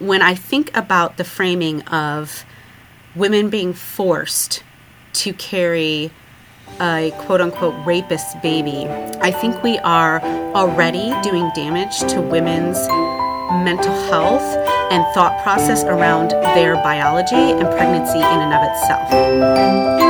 when I think about the framing of women being forced to carry a quote unquote rapist baby, I think we are already doing damage to women's mental health and thought process around their biology and pregnancy in and of itself.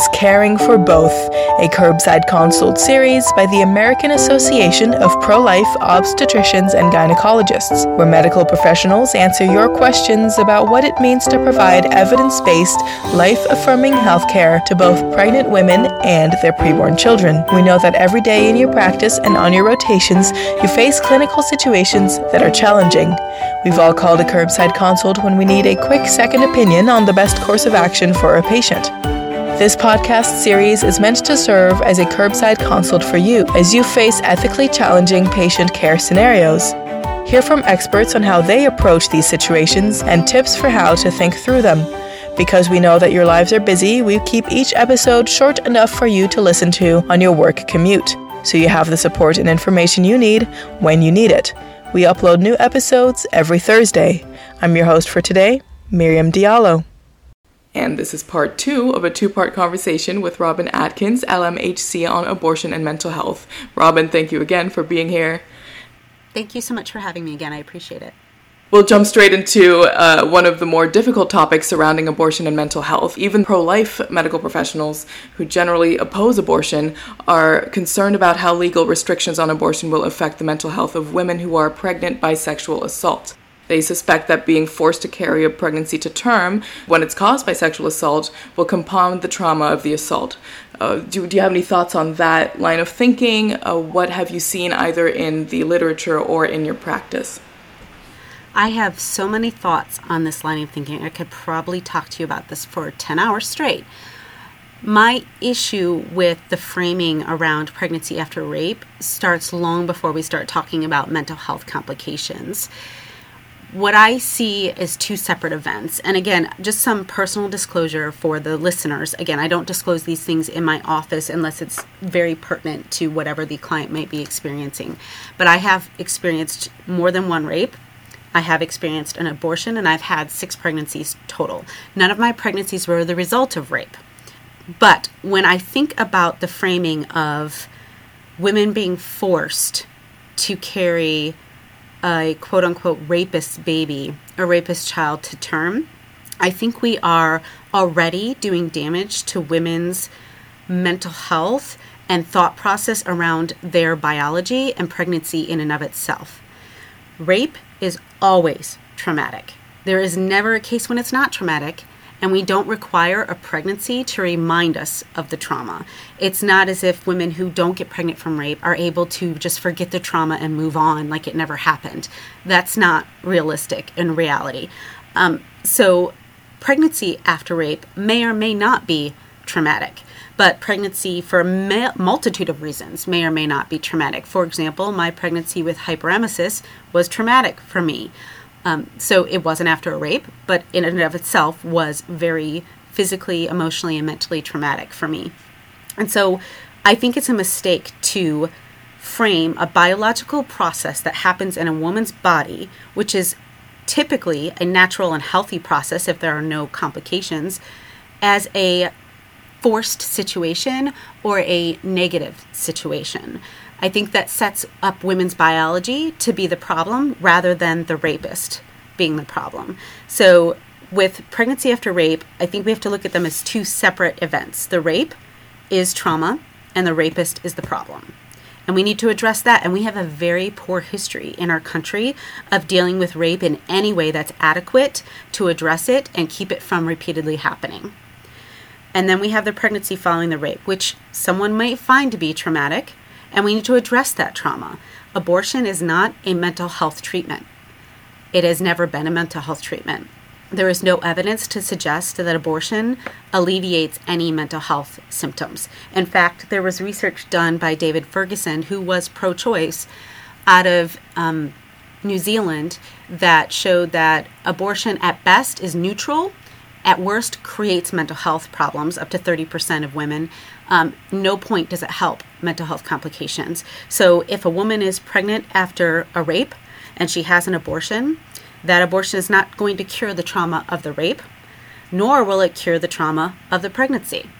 Is Caring for Both, a curbside consult series by the American Association of Pro Life Obstetricians and Gynecologists, where medical professionals answer your questions about what it means to provide evidence based, life affirming healthcare to both pregnant women and their preborn children. We know that every day in your practice and on your rotations, you face clinical situations that are challenging. We've all called a curbside consult when we need a quick second opinion on the best course of action for a patient. This podcast series is meant to serve as a curbside consult for you as you face ethically challenging patient care scenarios. Hear from experts on how they approach these situations and tips for how to think through them. Because we know that your lives are busy, we keep each episode short enough for you to listen to on your work commute, so you have the support and information you need when you need it. We upload new episodes every Thursday. I'm your host for today, Miriam Diallo. And this is part two of a two part conversation with Robin Atkins, LMHC, on abortion and mental health. Robin, thank you again for being here. Thank you so much for having me again. I appreciate it. We'll jump straight into uh, one of the more difficult topics surrounding abortion and mental health. Even pro life medical professionals who generally oppose abortion are concerned about how legal restrictions on abortion will affect the mental health of women who are pregnant by sexual assault. They suspect that being forced to carry a pregnancy to term when it's caused by sexual assault will compound the trauma of the assault. Uh, do, do you have any thoughts on that line of thinking? Uh, what have you seen either in the literature or in your practice? I have so many thoughts on this line of thinking. I could probably talk to you about this for 10 hours straight. My issue with the framing around pregnancy after rape starts long before we start talking about mental health complications what I see is two separate events. And again, just some personal disclosure for the listeners. Again, I don't disclose these things in my office unless it's very pertinent to whatever the client might be experiencing. But I have experienced more than one rape. I have experienced an abortion and I've had six pregnancies total. None of my pregnancies were the result of rape. But when I think about the framing of women being forced to carry a quote unquote rapist baby, a rapist child to term, I think we are already doing damage to women's mental health and thought process around their biology and pregnancy in and of itself. Rape is always traumatic. There is never a case when it's not traumatic, and we don't require a pregnancy to remind us of the trauma. It's not as if women who don't get pregnant from rape are able to just forget the trauma and move on like it never happened. That's not realistic in reality. Um, so, pregnancy after rape may or may not be traumatic. But pregnancy, for a multitude of reasons, may or may not be traumatic. For example, my pregnancy with hyperemesis was traumatic for me. Um, so it wasn't after a rape, but in and of itself was very physically, emotionally, and mentally traumatic for me. And so I think it's a mistake to frame a biological process that happens in a woman's body, which is typically a natural and healthy process if there are no complications, as a forced situation or a negative situation. I think that sets up women's biology to be the problem rather than the rapist being the problem. So, with pregnancy after rape, I think we have to look at them as two separate events. The rape is trauma, and the rapist is the problem. And we need to address that. And we have a very poor history in our country of dealing with rape in any way that's adequate to address it and keep it from repeatedly happening. And then we have the pregnancy following the rape, which someone might find to be traumatic, and we need to address that trauma. Abortion is not a mental health treatment. It has never been a mental health treatment. There is no evidence to suggest that abortion alleviates any mental health symptoms. In fact, there was research done by David Fergusson, who was pro choice, out of um, New Zealand that showed that abortion at best is neutral, at worst creates mental health problems, up to 30% of women. Um, no point does it help mental health complications. So if a woman is pregnant after a rape and she has an abortion, that abortion is not going to cure the trauma of the rape, nor will it cure the trauma of the pregnancy.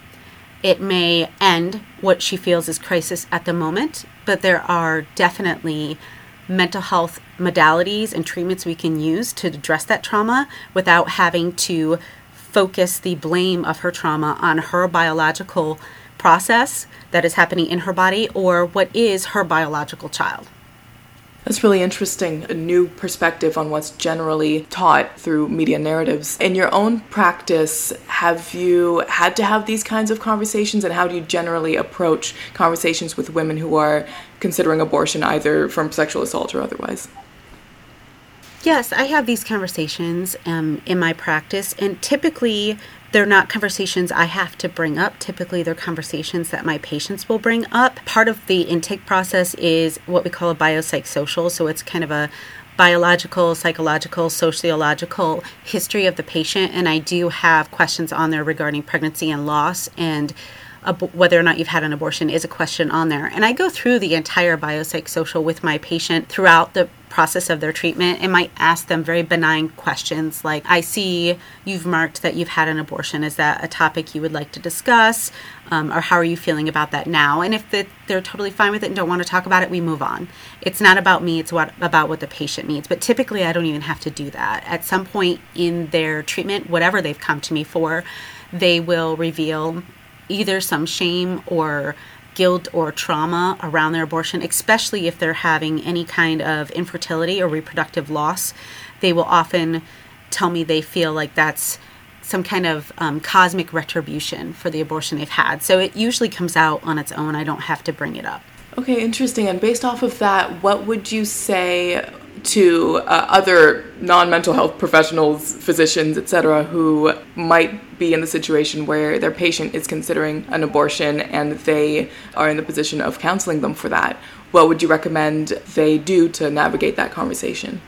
It may end what she feels is crisis at the moment, but there are definitely mental health modalities and treatments we can use to address that trauma without having to focus the blame of her trauma on her biological process that is happening in her body or what is her biological child. That's really interesting. A new perspective on what's generally taught through media narratives. In your own practice, have you had to have these kinds of conversations, and how do you generally approach conversations with women who are considering abortion either from sexual assault or otherwise? Yes, I have these conversations um, in my practice, and typically they're not conversations I have to bring up. Typically, they're conversations that my patients will bring up. Part of the intake process is what we call a biopsychosocial, so it's kind of a biological, psychological, sociological history of the patient, and I do have questions on there regarding pregnancy and loss and ab- whether or not you've had an abortion is a question on there. And I go through the entire biopsychosocial with my patient throughout the process of their treatment and might ask them very benign questions like i see you've marked that you've had an abortion. Is that a topic you would like to discuss? Um, or how are you feeling about that now? And if the, they're totally fine with it and don't want to talk about it we move on. It's not about me it's what about what the patient needs. But typically i don't even have to do that. At some point in their treatment whatever they've come to me for they will reveal either some shame or guilt or trauma around their abortion, especially if they're having any kind of infertility or reproductive loss. They will often tell me they feel like that's some kind of um, cosmic retribution for the abortion they've had. So it usually comes out on its own. I don't have to bring it up. Okay, interesting. And based off of that, what would you say to uh, other non-mental health professionals, physicians, etc., who might be in the situation where their patient is considering an abortion and they are in the position of counseling them for that. What would you recommend they do to navigate that conversation?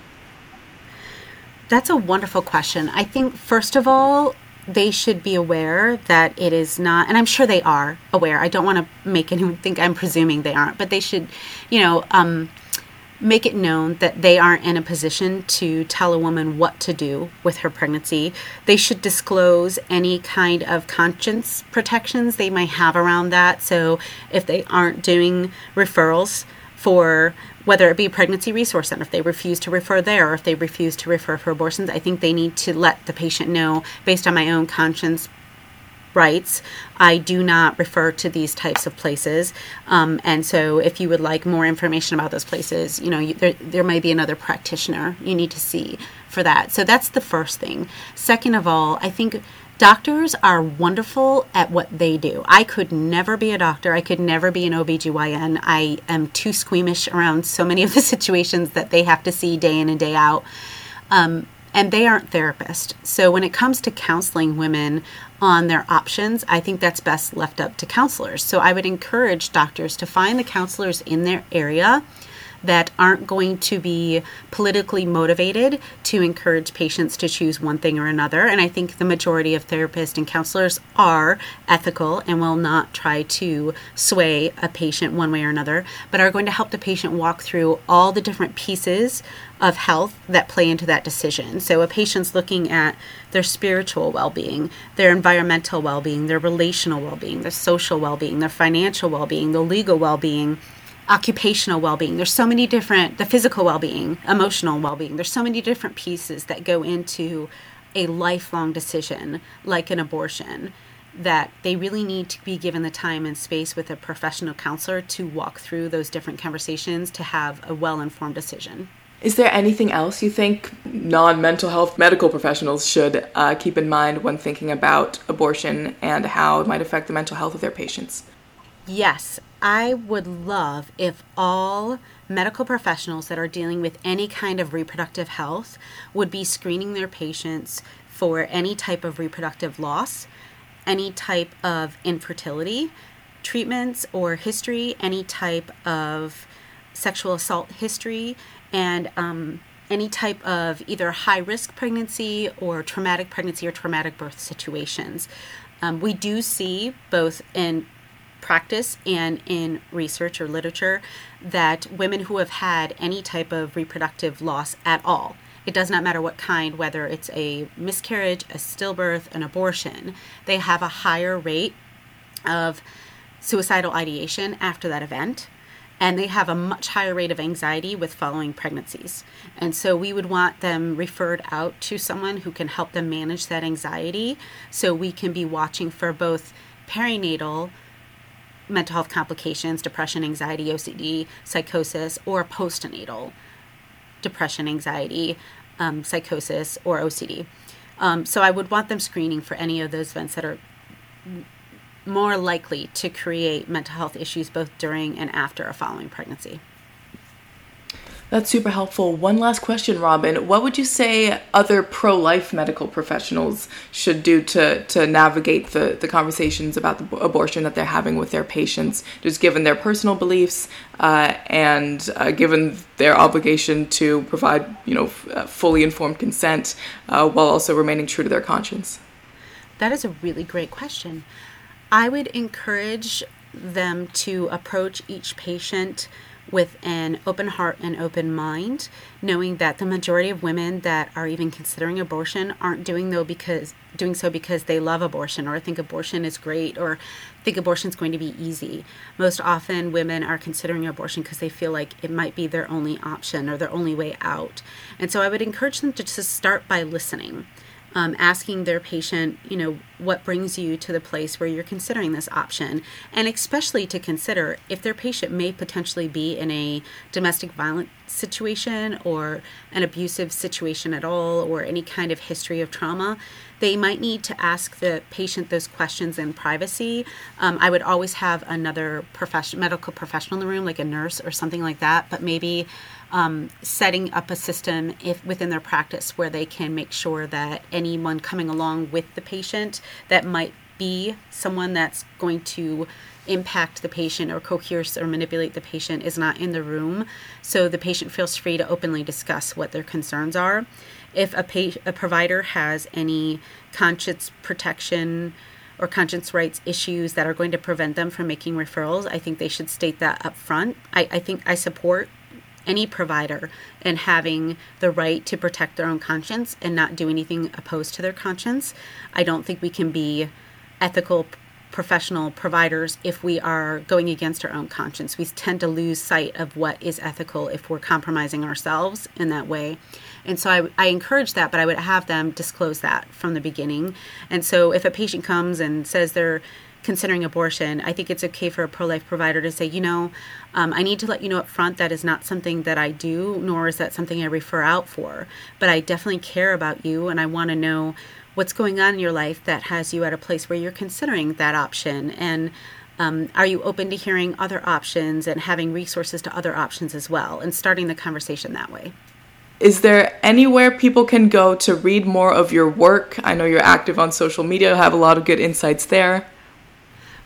That's a wonderful question. I think first of all, they should be aware that it is not, and I'm sure they are aware. I don't want to make anyone think I'm presuming they aren't, but they should, you know, um, make it known that they aren't in a position to tell a woman what to do with her pregnancy. They should disclose any kind of conscience protections they might have around that. So if they aren't doing referrals for whether it be pregnancy resource center, if they refuse to refer there, or if they refuse to refer for abortions, I think they need to let the patient know, based on my own conscience rights. I do not refer to these types of places. Um, and so, if you would like more information about those places, you know, you, there, there may be another practitioner you need to see for that. So, that's the first thing. Second of all, I think doctors are wonderful at what they do. I could never be a doctor. I could never be an OBGYN. I am too squeamish around so many of the situations that they have to see day in and day out. Um, and they aren't therapists. So when it comes to counseling women on their options, I think that's best left up to counselors. So I would encourage doctors to find the counselors in their area that aren't going to be politically motivated to encourage patients to choose one thing or another. And I think the majority of therapists and counselors are ethical and will not try to sway a patient one way or another, but are going to help the patient walk through all the different pieces of health that play into that decision. So a patient's looking at their spiritual well being, their environmental well being, their relational well being, their social well being, their financial well being, the legal well being occupational well-being. There's so many different the physical well-being emotional well-being. There's so many different pieces that go into a lifelong decision like an abortion that they really need to be given the time and space with a professional counselor to walk through those different conversations to have a well-informed decision is there anything else you think non mental health medical professionals should uh, keep in mind when thinking about abortion and how it might affect the mental health of their patients? Yes, I would love if all medical professionals that are dealing with any kind of reproductive health would be screening their patients for any type of reproductive loss, any type of infertility treatments or history, any type of sexual assault history, and um, any type of either high risk pregnancy or traumatic pregnancy or traumatic birth situations. Um, we do see both in practice and in research or literature that women who have had any type of reproductive loss at all, it does not matter what kind, whether it's a miscarriage, a stillbirth, an abortion, they have a higher rate of suicidal ideation after that event. And they have a much higher rate of anxiety with following pregnancies. And so we would want them referred out to someone who can help them manage that anxiety so we can be watching for both perinatal mental health complications, depression, anxiety, OCD, psychosis, or postnatal depression, anxiety, um, psychosis, or OCD. Um, so I would want them screening for any of those events that are more likely to create mental health issues both during and after a following pregnancy. That's super helpful. One last question, Robin. What would you say other pro life medical professionals should do to, to navigate the, the conversations about the abortion that they're having with their patients, just given their personal beliefs uh, and uh, given their obligation to provide you know, f- uh, fully informed consent uh, while also remaining true to their conscience? That is a really great question. I would encourage them to approach each patient with an open heart and open mind, knowing that the majority of women that are even considering abortion aren't doing though because doing so because they love abortion or think abortion is great or think abortion is going to be easy. Most often women are considering abortion because they feel like it might be their only option or their only way out. And so I would encourage them to just start by listening um, asking their patient, you know, what brings you to the place where you're considering this option, and especially to consider if their patient may potentially be in a domestic violence situation or an abusive situation at all, or any kind of history of trauma. They might need to ask the patient those questions in privacy. Um, I would always have another profession, medical professional in the room, like a nurse or something like that, but maybe um, setting up a system if within their practice where they can make sure that anyone coming along with the patient that might be someone that's going to impact the patient or coerce or manipulate the patient is not in the room so the patient feels free to openly discuss what their concerns are if a, pa- a provider has any conscience protection or conscience rights issues that are going to prevent them from making referrals i think they should state that up front I, I think i support any provider in having the right to protect their own conscience and not do anything opposed to their conscience. I don't think we can be ethical professional providers if we are going against our own conscience. We tend to lose sight of what is ethical if we're compromising ourselves in that way. And so I, I encourage that, but I would have them disclose that from the beginning. And so if a patient comes and says they're considering abortion, I think it's okay for a pro life provider to say, you know, um, I need to let you know up front that is not something that I do, nor is that something I refer out for. But I definitely care about you and I want to know what's going on in your life that has you at a place where you're considering that option. And um, are you open to hearing other options and having resources to other options as well and starting the conversation that way? Is there anywhere people can go to read more of your work? I know you're active on social media, have a lot of good insights there.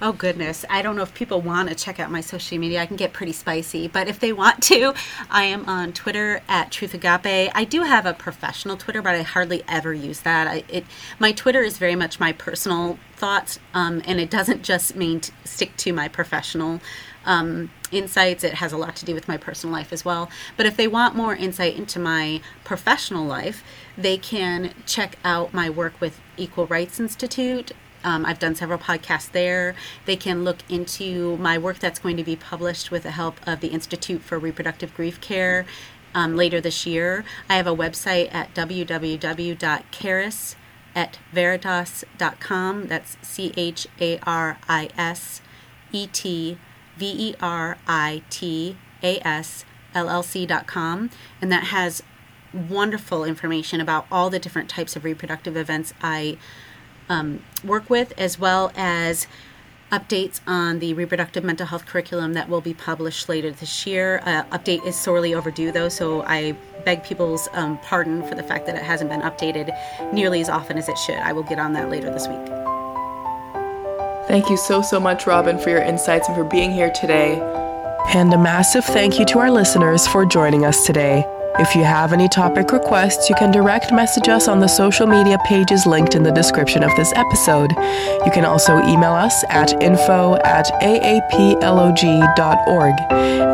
Oh goodness, I don't know if people want to check out my social media. I can get pretty spicy, but if they want to, I am on Twitter at Truth Agape. I do have a professional Twitter, but I hardly ever use that. I, it my Twitter is very much my personal thoughts, um, and it doesn't just mean to stick to my professional um, insights. It has a lot to do with my personal life as well. But if they want more insight into my professional life, they can check out my work with Equal Rights Institute um, I've done several podcasts there. They can look into my work that's going to be published with the help of the Institute for Reproductive Grief Care um, later this year. I have a website at www.charis et veritas.com. That's C H A R I S E T V E R I T A S L L C.com. And that has wonderful information about all the different types of reproductive events I um, work with, as well as updates on the reproductive mental health curriculum that will be published later this year. Uh, update is sorely overdue, though, so I beg people's um, pardon for the fact that it hasn't been updated nearly as often as it should. I will get on that later this week. Thank you so, so much, Robin, for your insights and for being here today. And a massive thank you to our listeners for joining us today. If you have any topic requests, you can direct message us on the social media pages linked in the description of this episode. You can also email us at info at aaplog.org.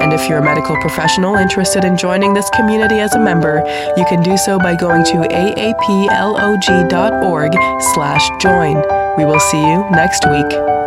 And if you're a medical professional interested in joining this community as a member, you can do so by going to aaplog.org slash join. We will see you next week.